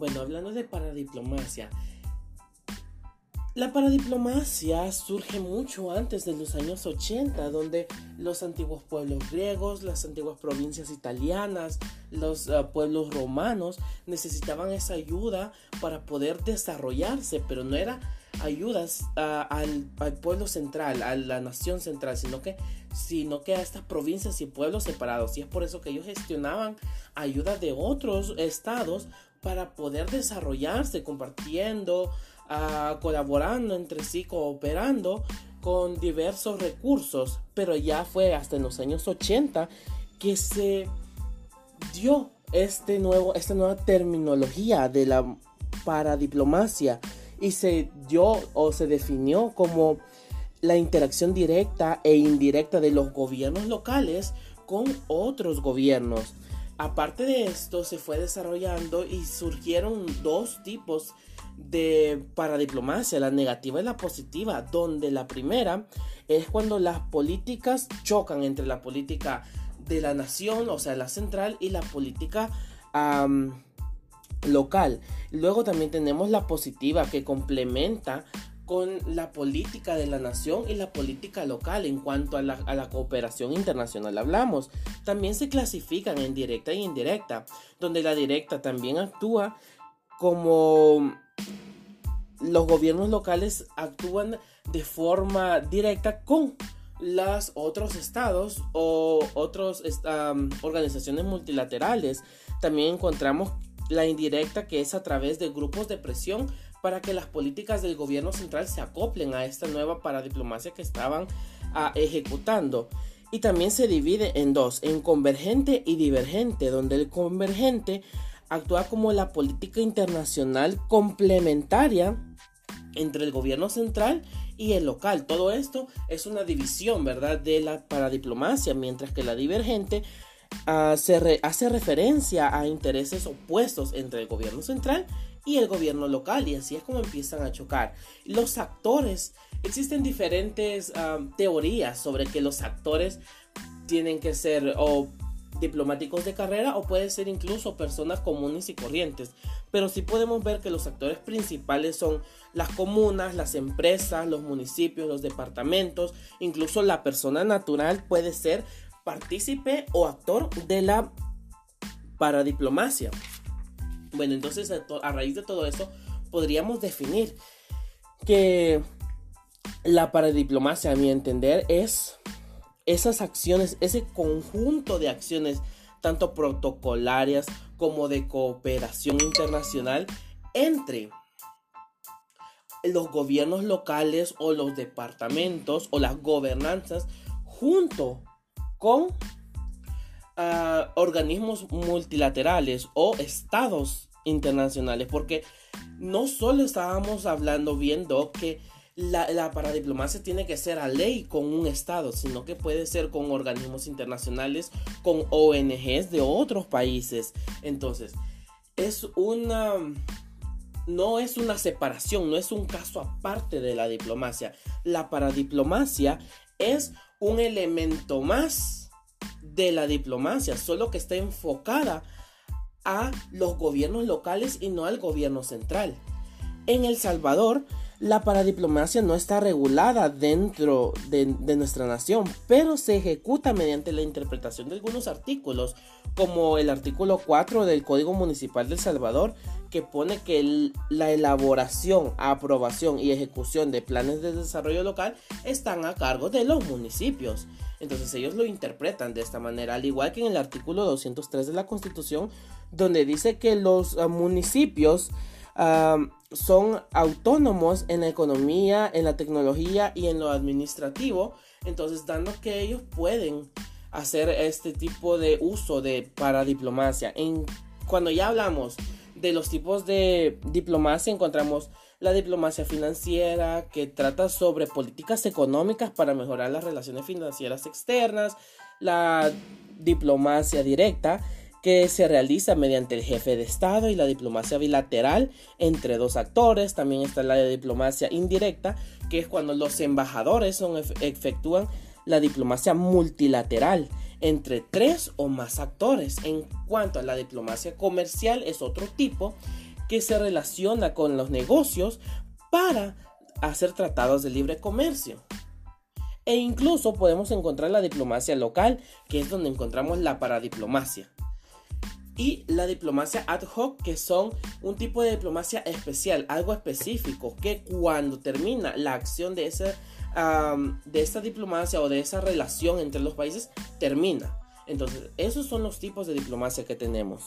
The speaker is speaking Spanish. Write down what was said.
Bueno, hablando de paradiplomacia, la paradiplomacia surge mucho antes de los años 80, donde los antiguos pueblos griegos, las antiguas provincias italianas, los uh, pueblos romanos necesitaban esa ayuda para poder desarrollarse, pero no era ayudas uh, al, pueblo central, a la nación central, sino que, sino que a estas provincias y pueblos separados. Y es por eso que ellos gestionaban ayuda de otros estados para poder desarrollarse, compartiendo, colaborando entre sí, cooperando con diversos recursos, pero ya fue hasta en los años 80 que se dio este nuevo, esta nueva terminología de la paradiplomacia y se dio o se definió como la interacción directa e indirecta de los gobiernos locales con otros gobiernos. Aparte de esto, se fue desarrollando y surgieron dos tipos de paradiplomacia, la negativa y la positiva, donde la primera es cuando las políticas chocan entre la política de la nación, o sea, la central, y la política local. Luego también tenemos la positiva que complementa con la política de la nación y la política local en cuanto a la, cooperación internacional hablamos. También se clasifican en directa e indirecta, donde la directa también actúa como los gobiernos locales actúan de forma directa con los otros estados o otras organizaciones multilaterales. También encontramos la indirecta que es a través de grupos de presión para que las políticas del gobierno central se acoplen a esta nueva paradiplomacia que estaban ah, ejecutando. Y también se divide en dos, en convergente y divergente, donde el convergente actúa como la política internacional complementaria entre el gobierno central y el local. Todo esto es una división, ¿verdad?, de la paradiplomacia, mientras que la divergente uh, se hace referencia a intereses opuestos entre el gobierno central y el gobierno local, y así es como empiezan a chocar. Los actores, existen diferentes uh, teorías sobre que los actores tienen que ser o diplomáticos de carrera o puede ser incluso personas comunes y corrientes. Pero sí podemos ver que los actores principales son las comunas, las empresas, los municipios, los departamentos, incluso la persona natural puede ser partícipe o actor de la paradiplomacia. Bueno, entonces a, raíz de todo eso podríamos definir que la paradiplomacia, a mi entender, es esas acciones, ese conjunto de acciones, tanto protocolarias como de cooperación internacional entre los gobiernos locales o los departamentos o las gobernanzas junto con uh, organismos multilaterales o estados internacionales porque no solo estábamos hablando viendo que la, la, paradiplomacia tiene que ser a ley con un Estado, sino que puede ser con organismos internacionales, con ONGs de otros países. Entonces, es una... No es una separación, no es un caso aparte de la diplomacia. La paradiplomacia es un elemento más de la diplomacia, solo que está enfocada a los gobiernos locales y no al gobierno central. En El Salvador, la paradiplomacia no está regulada dentro de, nuestra nación, pero se ejecuta mediante la interpretación de algunos artículos, como el artículo 4 del Código Municipal de El Salvador, que pone que la elaboración, aprobación y ejecución de planes de desarrollo local están a cargo de los municipios. Entonces ellos lo interpretan de esta manera, al igual que en el artículo 203 de la Constitución, donde dice que los ah, son autónomos en la economía, en la tecnología y en lo administrativo. Entonces, dando que ellos pueden hacer este tipo de uso de paradiplomacia. En, cuando ya hablamos de los tipos de diplomacia, encontramos la diplomacia financiera que trata sobre políticas económicas para mejorar las relaciones financieras externas, la diplomacia directa que se realiza mediante el jefe de Estado y la diplomacia bilateral entre dos actores. También está la diplomacia indirecta, que es cuando los embajadores son, efectúan la diplomacia multilateral entre tres o más actores. En cuanto a la diplomacia comercial, es otro tipo que se relaciona con los negocios para hacer tratados de libre comercio. E incluso podemos encontrar la diplomacia local, que es donde encontramos la paradiplomacia. Y la diplomacia ad hoc, que son un tipo de diplomacia especial, algo específico, que cuando termina la acción de esa, de esa diplomacia o de esa relación entre los países, termina. Entonces, esos son los tipos de diplomacia que tenemos.